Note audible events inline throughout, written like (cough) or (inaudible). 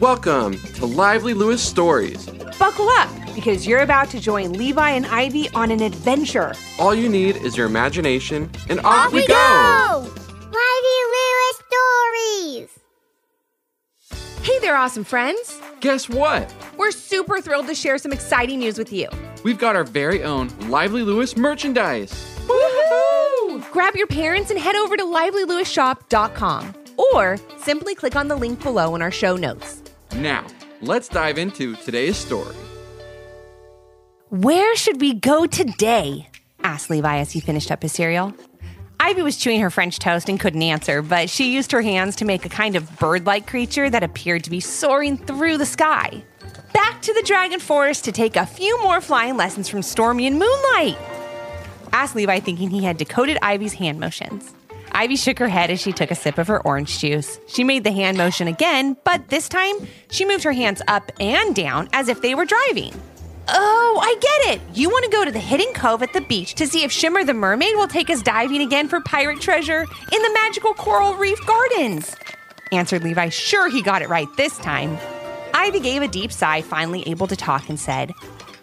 Welcome to Lively Lewis Stories. Buckle up because you're about to join Levi and Ivy on an adventure. All you need is your imagination, and off, we, we go! Lively Lewis Stories! Hey there, awesome friends. Guess what? We're super thrilled to share some exciting news with you. We've got our very own Lively Lewis merchandise. Woohoo! Grab your parents and head over to livelylewisshop.com or simply click on the link below in our show notes. Now, let's dive into today's story. Where should we go today? asked Levi as he finished up his cereal. Ivy was chewing her French toast and couldn't answer, but she used her hands to make a kind of bird like creature that appeared to be soaring through the sky. Back to the Dragon Forest to take a few more flying lessons from Stormy and Moonlight, asked Levi, thinking he had decoded Ivy's hand motions. Ivy shook her head as she took a sip of her orange juice. She made the hand motion again, but this time she moved her hands up and down as if they were driving. Oh, I get it. You want to go to the hidden cove at the beach to see if Shimmer the mermaid will take us diving again for pirate treasure in the magical coral reef gardens. Answered Levi, sure he got it right this time. Ivy gave a deep sigh, finally able to talk, and said,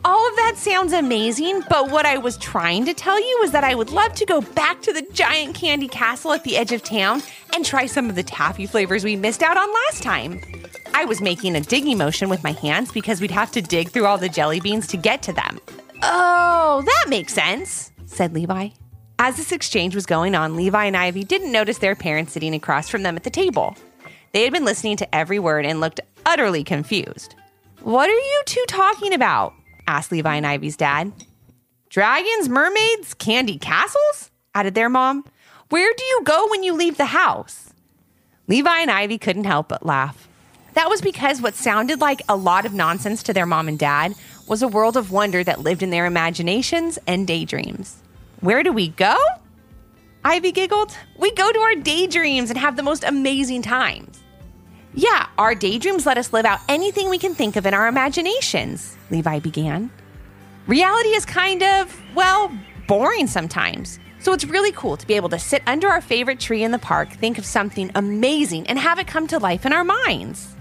all of that sounds amazing, but what I was trying to tell you was that I would love to go back to the giant candy castle at the edge of town and try some of the taffy flavors we missed out on last time. I was making a digging motion with my hands because we'd have to dig through all the jelly beans to get to them. Oh, that makes sense, said Levi. As this exchange was going on, Levi and Ivy didn't notice their parents sitting across from them at the table. They had been listening to every word and looked utterly confused. What are you two talking about? Asked Levi and Ivy's dad. Dragons, mermaids, candy castles? added their mom. Where do you go when you leave the house? Levi and Ivy couldn't help but laugh. That was because what sounded like a lot of nonsense to their mom and dad was a world of wonder that lived in their imaginations and daydreams. Where do we go? Ivy giggled. We go to our daydreams and have the most amazing times. Yeah, our daydreams let us live out anything we can think of in our imaginations, Levi began. Reality is kind of, well, boring sometimes. So it's really cool to be able to sit under our favorite tree in the park, think of something amazing, and have it come to life in our minds.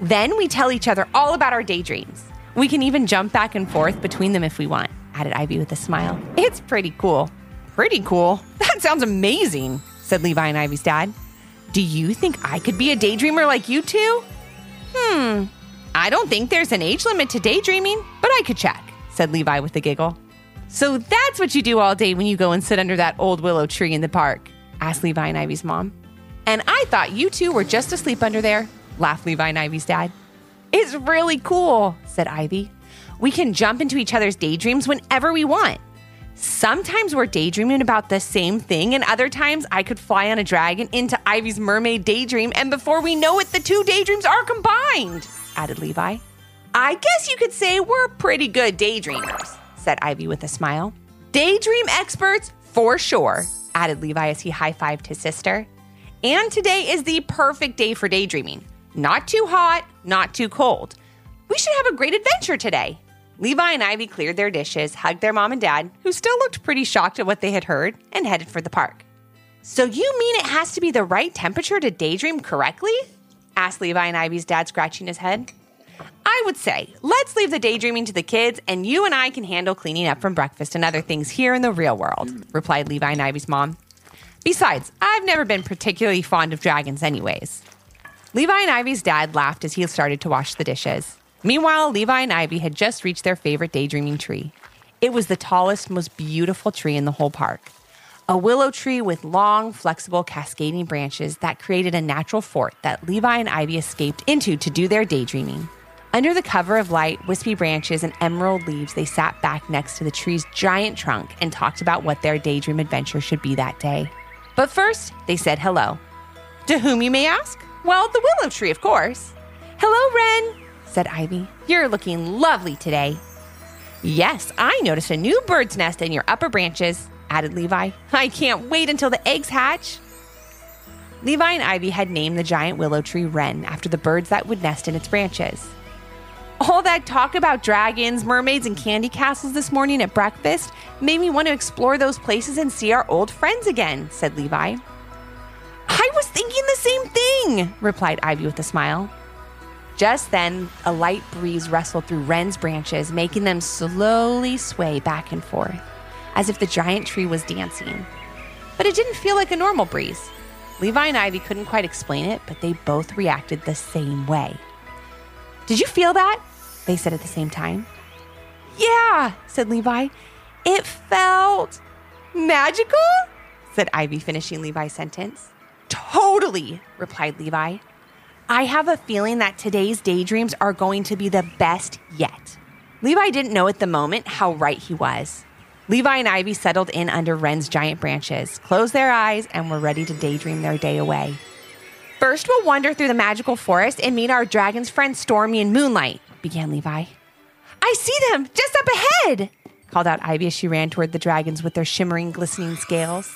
Then we tell each other all about our daydreams. We can even jump back and forth between them if we want, added Ivy with a smile. It's pretty cool. Pretty cool? (laughs) That sounds amazing, said Levi and Ivy's dad. Do you think I could be a daydreamer like you two? Hmm, I don't think there's an age limit to daydreaming, but I could check, said Levi with a giggle. So that's what you do all day when you go and sit under that old willow tree in the park? asked Levi and Ivy's mom. And I thought you two were just asleep under there, laughed Levi and Ivy's dad. It's really cool, said Ivy. We can jump into each other's daydreams whenever we want. Sometimes we're daydreaming about the same thing, and other times I could fly on a dragon into Ivy's mermaid daydream, and before we know it, the two daydreams are combined, added Levi. I guess you could say we're pretty good daydreamers, said Ivy with a smile. Daydream experts for sure, added Levi as he high fived his sister. And today is the perfect day for daydreaming. Not too hot, not too cold. We should have a great adventure today. Levi and Ivy cleared their dishes, hugged their mom and dad, who still looked pretty shocked at what they had heard, and headed for the park. So you mean it has to be the right temperature to daydream correctly? asked Levi and Ivy's dad, scratching his head. I would say, let's leave the daydreaming to the kids, and you and I can handle cleaning up from breakfast and other things here in the real world, replied Levi and Ivy's mom. Besides, I've never been particularly fond of dragons, anyways. Levi and Ivy's dad laughed as he started to wash the dishes. Meanwhile, Levi and Ivy had just reached their favorite daydreaming tree. It was the tallest, most beautiful tree in the whole park. A willow tree with long, flexible, cascading branches that created a natural fort that Levi and Ivy escaped into to do their daydreaming. Under the cover of light, wispy branches, and emerald leaves, they sat back next to the tree's giant trunk and talked about what their daydream adventure should be that day. But first, they said hello. To whom, you may ask? Well, the willow tree, of course. Hello, Wren, said Ivy. You're looking lovely today. Yes, I noticed a new bird's nest in your upper branches, added Levi. I can't wait until the eggs hatch. Levi and Ivy had named the giant willow tree Wren after the birds that would nest in its branches. All that talk about dragons, mermaids, and candy castles this morning at breakfast made me want to explore those places and see our old friends again, said Levi. I was thinking the same thing, replied Ivy with a smile. Just then, a light breeze rustled through Wren's branches, making them slowly sway back and forth, as if the giant tree was dancing. But it didn't feel like a normal breeze. Levi and Ivy couldn't quite explain it, but they both reacted the same way. Did you feel that? They said at the same time. Yeah, said Levi. It felt magical, said Ivy, finishing Levi's sentence. Totally, replied Levi. I have a feeling that today's daydreams are going to be the best yet. Levi didn't know at the moment how right he was. Levi and Ivy settled in under Wren's giant branches, closed their eyes, and were ready to daydream their day away. First, we'll wander through the magical forest and meet our dragon's friends Stormy and Moonlight, began Levi. I see them just up ahead, called out Ivy as she ran toward the dragons with their shimmering, glistening scales.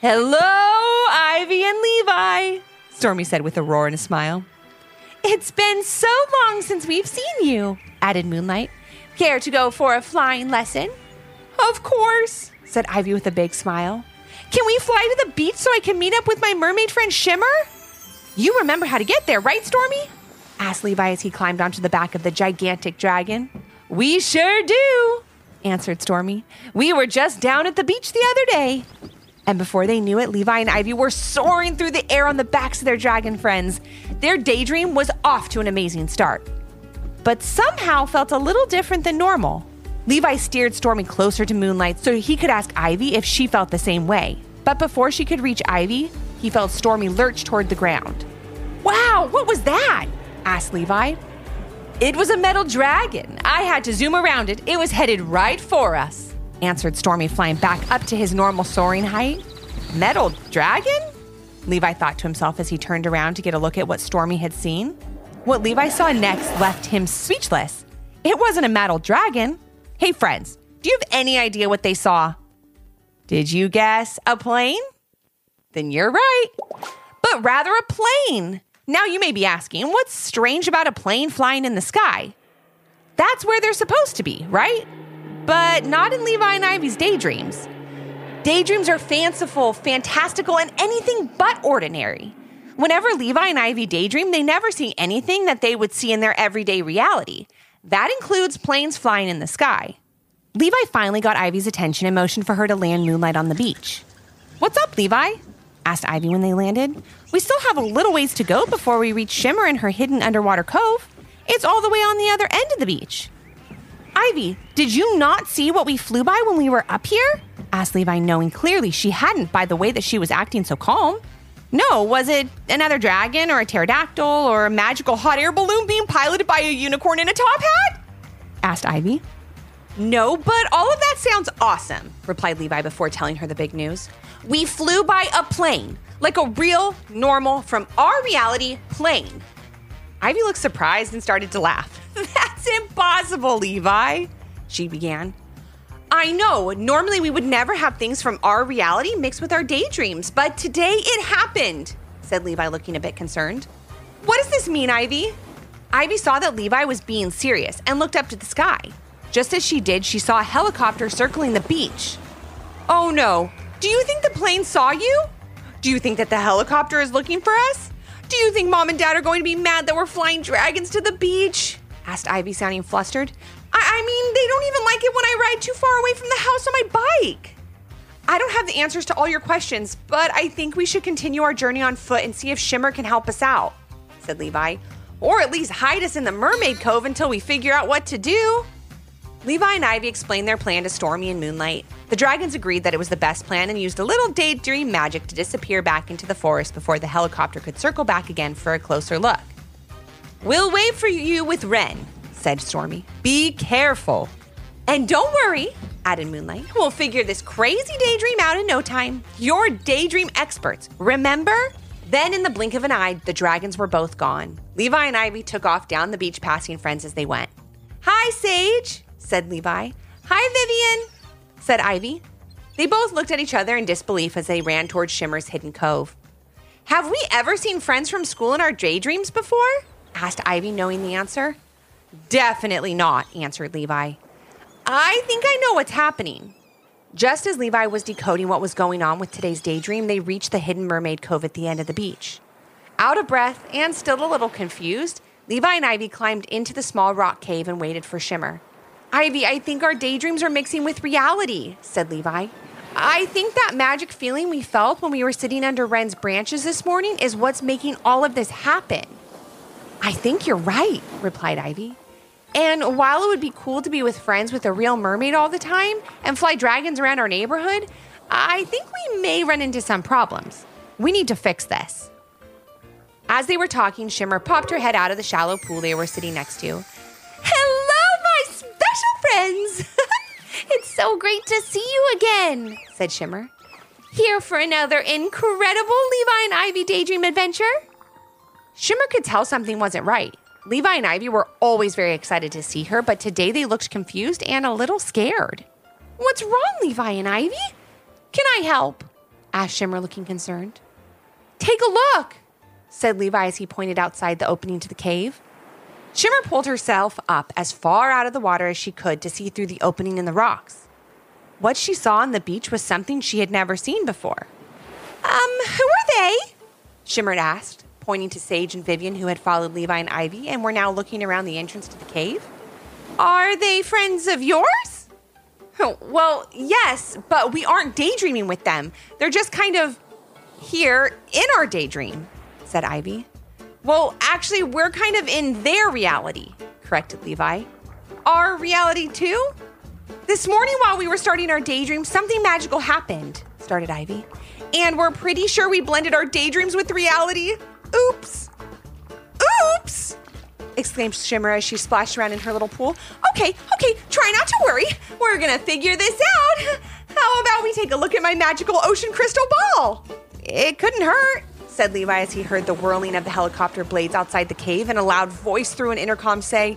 Hello, Ivy and Levi, Stormy said with a roar and a smile. It's been so long since we've seen you, added Moonlight. Care to go for a flying lesson? Of course, said Ivy with a big smile. Can we fly to the beach so I can meet up with my mermaid friend Shimmer? You remember how to get there, right, Stormy? asked Levi as he climbed onto the back of the gigantic dragon. We sure do, answered Stormy. We were just down at the beach the other day. And before they knew it, Levi and Ivy were soaring through the air on the backs of their dragon friends. Their daydream was off to an amazing start, but somehow felt a little different than normal. Levi steered Stormy closer to Moonlight so he could ask Ivy if she felt the same way. But before she could reach Ivy, he felt Stormy lurch toward the ground. Wow, what was that? asked Levi. It was a metal dragon. I had to zoom around it. It was headed right for us, answered Stormy, flying back up to his normal soaring height. Metal dragon? Levi thought to himself as he turned around to get a look at what Stormy had seen. What Levi saw next left him speechless. It wasn't a metal dragon. Hey, friends, do you have any idea what they saw? Did you guess a plane? Then you're right, but rather a plane. Now you may be asking, what's strange about a plane flying in the sky? That's where they're supposed to be, right? But not in Levi and Ivy's daydreams. Daydreams are fanciful, fantastical, and anything but ordinary. Whenever Levi and Ivy daydream, they never see anything that they would see in their everyday reality. That includes planes flying in the sky. Levi finally got Ivy's attention and motioned for her to land Moonlight on the beach. What's up, Levi? asked Ivy when they landed. We still have a little ways to go before we reach Shimmer and her hidden underwater cove. It's all the way on the other end of the beach. Ivy, did you not see what we flew by when we were up here? asked Levi, knowing clearly she hadn't by the way that she was acting so calm. No, was it another dragon or a pterodactyl or a magical hot air balloon being piloted by a unicorn in a top hat? asked Ivy. No, but all of that sounds awesome, replied Levi before telling her the big news. We flew by a plane, like a real, normal, from our reality plane. Ivy looked surprised and started to laugh. (laughs) That's impossible, Levi, she began. I know, normally we would never have things from our reality mixed with our daydreams, but today it happened, said Levi, looking a bit concerned. What does this mean, Ivy? Ivy saw that Levi was being serious and looked up to the sky. Just as she did, she saw a helicopter circling the beach. Oh no, do you think the plane saw you? Do you think that the helicopter is looking for us? Do you think mom and dad are going to be mad that we're flying dragons to the beach? asked Ivy, sounding flustered. I, I mean, they don't even like it when I ride too far away from the house on my bike. I don't have the answers to all your questions, but I think we should continue our journey on foot and see if Shimmer can help us out, said Levi. Or at least hide us in the mermaid cove until we figure out what to do. Levi and Ivy explained their plan to Stormy and Moonlight. The dragons agreed that it was the best plan and used a little daydream magic to disappear back into the forest before the helicopter could circle back again for a closer look. We'll wait for you with Wren, said Stormy. Be careful. And don't worry, added Moonlight. We'll figure this crazy daydream out in no time. You're daydream experts, remember? Then, in the blink of an eye, the dragons were both gone. Levi and Ivy took off down the beach, passing friends as they went. Hi, Sage, said Levi. Hi, Vivian, said Ivy. They both looked at each other in disbelief as they ran towards Shimmer's hidden cove. Have we ever seen friends from school in our daydreams before? asked Ivy, knowing the answer. Definitely not, answered Levi. I think I know what's happening. Just as Levi was decoding what was going on with today's daydream, they reached the hidden mermaid cove at the end of the beach. Out of breath and still a little confused, Levi and Ivy climbed into the small rock cave and waited for Shimmer. Ivy, I think our daydreams are mixing with reality, said Levi. I think that magic feeling we felt when we were sitting under Wren's branches this morning is what's making all of this happen. I think you're right, replied Ivy. And while it would be cool to be with friends with a real mermaid all the time and fly dragons around our neighborhood, I think we may run into some problems. We need to fix this. As they were talking, Shimmer popped her head out of the shallow pool they were sitting next to. Special friends! (laughs) it's so great to see you again, said Shimmer. Here for another incredible Levi and Ivy daydream adventure? Shimmer could tell something wasn't right. Levi and Ivy were always very excited to see her, but today they looked confused and a little scared. What's wrong, Levi and Ivy? Can I help? asked Shimmer, looking concerned. Take a look, said Levi as he pointed outside the opening to the cave. Shimmer pulled herself up as far out of the water as she could to see through the opening in the rocks. What she saw on the beach was something she had never seen before. Um, who are they? Shimmer asked, pointing to Sage and Vivian, who had followed Levi and Ivy and were now looking around the entrance to the cave. Are they friends of yours? Well, yes, but we aren't daydreaming with them. They're just kind of here in our daydream, said Ivy. Well, actually, we're kind of in their reality, corrected Levi. Our reality too? This morning, while we were starting our daydream, something magical happened, started Ivy. And we're pretty sure we blended our daydreams with reality. Oops. Oops! exclaimed Shimmer as she splashed around in her little pool. Okay, okay, try not to worry. We're gonna figure this out. How about we take a look at my magical ocean crystal ball? It couldn't hurt, said Levi as he heard the whirling of the helicopter blades outside the cave and a loud voice through an intercom say,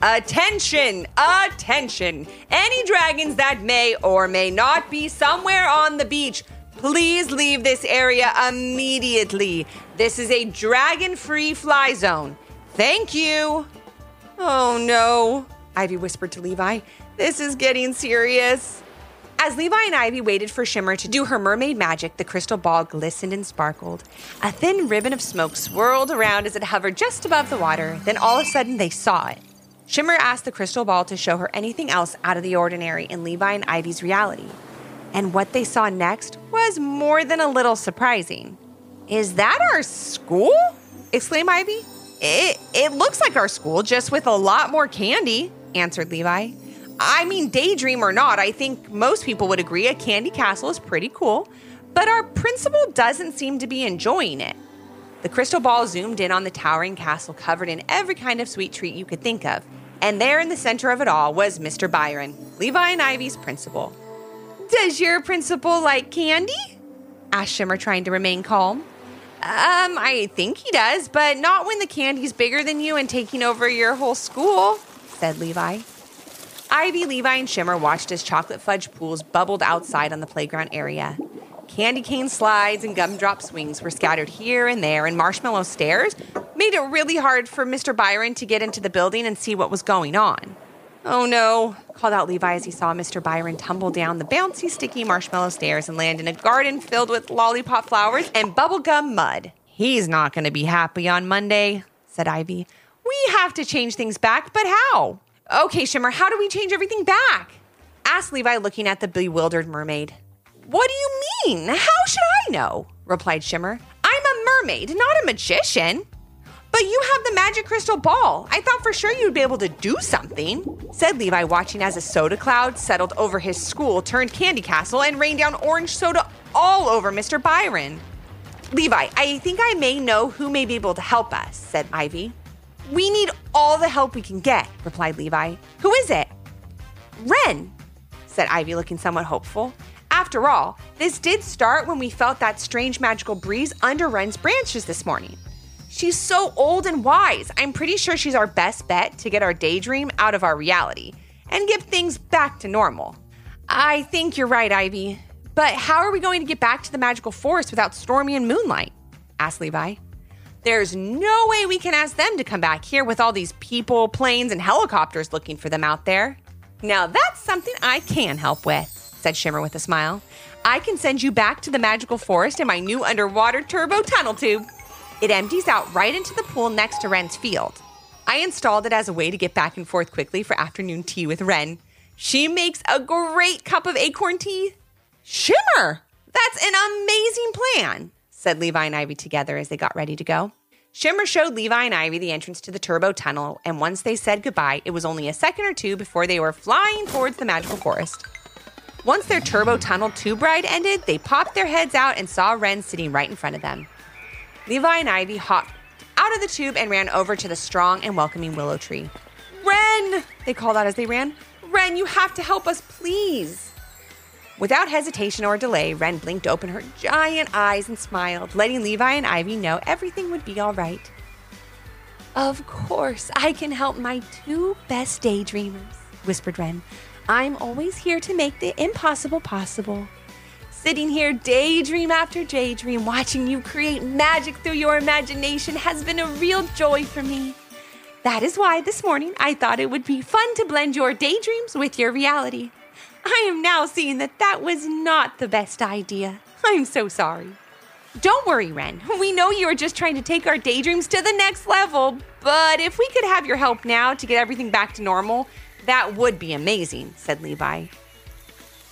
Attention! Attention! Any dragons that may or may not be somewhere on the beach, please leave this area immediately. This is a dragon free fly zone. Thank you. Oh no, Ivy whispered to Levi. This is getting serious. As Levi and Ivy waited for Shimmer to do her mermaid magic, the crystal ball glistened and sparkled. A thin ribbon of smoke swirled around as it hovered just above the water. Then all of a sudden, they saw it. Shimmer asked the crystal ball to show her anything else out of the ordinary in Levi and Ivy's reality. And what they saw next was more than a little surprising. Is that our school? exclaimed Ivy. It, it looks like our school, just with a lot more candy, answered Levi. I mean, daydream or not, I think most people would agree a candy castle is pretty cool, but our principal doesn't seem to be enjoying it. The crystal ball zoomed in on the towering castle covered in every kind of sweet treat you could think of, and there in the center of it all was Mr. Byron, Levi and Ivy's principal. Does your principal like candy? asked Shimmer, trying to remain calm. Um, I think he does, but not when the candy's bigger than you and taking over your whole school, said Levi. Ivy, Levi, and Shimmer watched as chocolate fudge pools bubbled outside on the playground area. Candy cane slides and gumdrop swings were scattered here and there, and marshmallow stairs made it really hard for Mr. Byron to get into the building and see what was going on. Oh no, called out Levi as he saw Mr. Byron tumble down the bouncy, sticky marshmallow stairs and land in a garden filled with lollipop flowers and bubblegum mud. He's not going to be happy on Monday, said Ivy. We have to change things back, but how? Okay, Shimmer, how do we change everything back? asked Levi, looking at the bewildered mermaid. What do you mean? How should I know? replied Shimmer. I'm a mermaid, not a magician. But you have the magic crystal ball. I thought for sure you'd be able to do something, said Levi, watching as a soda cloud settled over his school, turned candy castle, and rained down orange soda all over Mr. Byron. Levi, I think I may know who may be able to help us, said Ivy. We need all the help we can get, replied Levi. Who is it? Wren, said Ivy, looking somewhat hopeful. After all, this did start when we felt that strange magical breeze under Wren's branches this morning. She's so old and wise. I'm pretty sure she's our best bet to get our daydream out of our reality and get things back to normal. I think you're right, Ivy. But how are we going to get back to the magical forest without Stormy and Moonlight? asked Levi. There's no way we can ask them to come back here with all these people, planes, and helicopters looking for them out there. Now that's something I can help with, said Shimmer with a smile. I can send you back to the magical forest in my new underwater turbo tunnel tube. It empties out right into the pool next to Wren's field. I installed it as a way to get back and forth quickly for afternoon tea with Wren. She makes a great cup of acorn tea. Shimmer! That's an amazing plan, said Levi and Ivy together as they got ready to go. Shimmer showed Levi and Ivy the entrance to the turbo tunnel, and once they said goodbye, it was only a second or two before they were flying towards the magical forest. Once their turbo tunnel tube ride ended, they popped their heads out and saw Wren sitting right in front of them. Levi and Ivy hopped out of the tube and ran over to the strong and welcoming willow tree. Wren! They called out as they ran. Wren, you have to help us, please. Without hesitation or delay, Wren blinked open her giant eyes and smiled, letting Levi and Ivy know everything would be all right. Of course, I can help my two best daydreamers, whispered Wren. I'm always here to make the impossible possible. Sitting here daydream after daydream, watching you create magic through your imagination has been a real joy for me. That is why this morning I thought it would be fun to blend your daydreams with your reality. I am now seeing that that was not the best idea. I'm so sorry. Don't worry, Wren. We know you are just trying to take our daydreams to the next level, but if we could have your help now to get everything back to normal, that would be amazing, said Levi.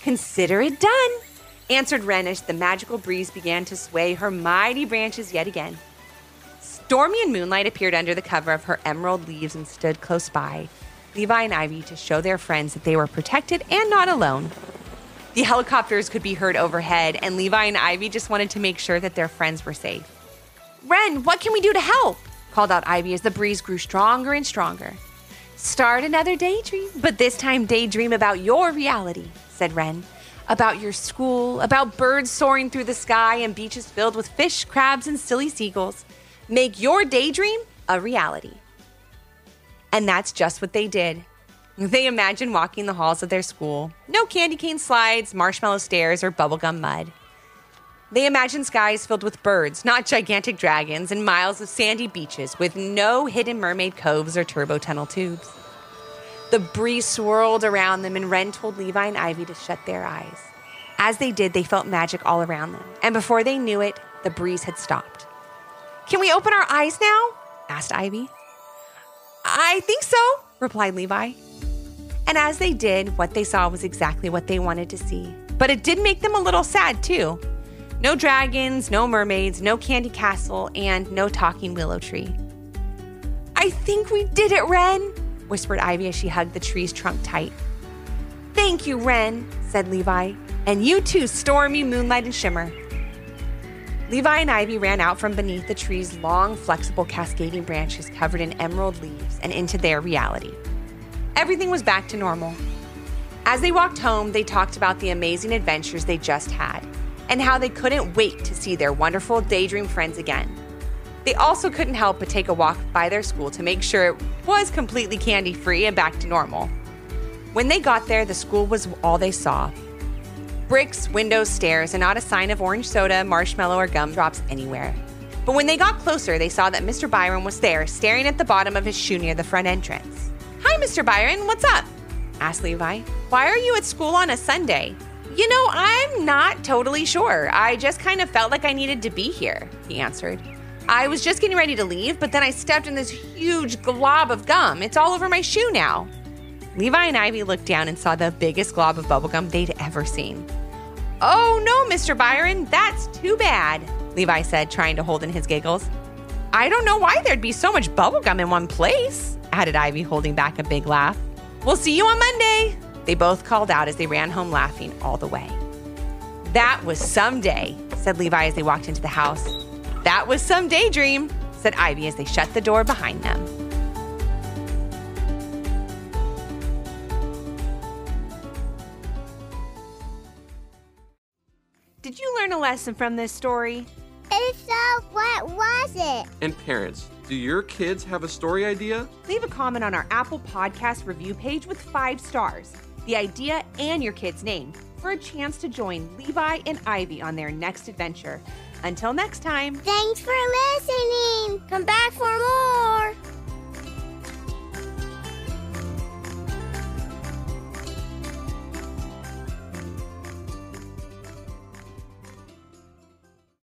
Consider it done, answered Wren as the magical breeze began to sway her mighty branches yet again. Stormy and Moonlight appeared under the cover of her emerald leaves and stood close by, Levi and Ivy to show their friends that they were protected and not alone. The helicopters could be heard overhead, and Levi and Ivy just wanted to make sure that their friends were safe. Wren, what can we do to help? called out Ivy as the breeze grew stronger and stronger. Start another daydream, but this time daydream about your reality, said Wren. About your school, about birds soaring through the sky and beaches filled with fish, crabs, and silly seagulls. Make your daydream a reality. And that's just what they did. They imagined walking the halls of their school. No candy cane slides, marshmallow stairs, or bubblegum mud. They imagined skies filled with birds, not gigantic dragons, and miles of sandy beaches with no hidden mermaid coves or turbo tunnel tubes. The breeze swirled around them, and Wren told Levi and Ivy to shut their eyes. As they did, they felt magic all around them, and before they knew it, the breeze had stopped. Can we open our eyes now? asked Ivy. I think so, replied Levi. And as they did, what they saw was exactly what they wanted to see. But it did make them a little sad, too. No dragons, no mermaids, no candy castle, and no talking willow tree. I think we did it, Wren, whispered Ivy as she hugged the tree's trunk tight. Thank you, Wren, said Levi. And you too, Stormy, Moonlight, and Shimmer. Levi and Ivy ran out from beneath the tree's long, flexible, cascading branches covered in emerald leaves and into their reality. Everything was back to normal. As they walked home, they talked about the amazing adventures they just had and how they couldn't wait to see their wonderful daydream friends again. They also couldn't help but take a walk by their school to make sure it was completely candy free and back to normal. When they got there, the school was all they saw bricks, windows, stairs, and not a sign of orange soda, marshmallow, or gumdrops anywhere. But when they got closer, they saw that Mr. Byron was there, staring at the bottom of his shoe near the front entrance. Hi, Mr. Byron, what's up? asked Levi. Why are you at school on a Sunday? You know, I'm not totally sure. I just kind of felt like I needed to be here, he answered. I was just getting ready to leave, but then I stepped in this huge glob of gum. It's all over my shoe now. Levi and Ivy looked down and saw the biggest glob of bubblegum they'd ever seen. Oh no, Mr. Byron, that's too bad, Levi said, trying to hold in his giggles. I don't know why there'd be so much bubblegum in one place, added Ivy, holding back a big laugh. We'll see you on Monday, they both called out as they ran home laughing all the way. That was some day, said Levi as they walked into the house. That was some daydream, said Ivy as they shut the door behind them. Did you learn a lesson from this story? If so, what was it? And parents, do your kids have a story idea? Leave a comment on our Apple Podcast review page with five stars, the idea, and your kid's name for a chance to join Levi and Ivy on their next adventure. Until next time. Thanks for listening. Come back for more.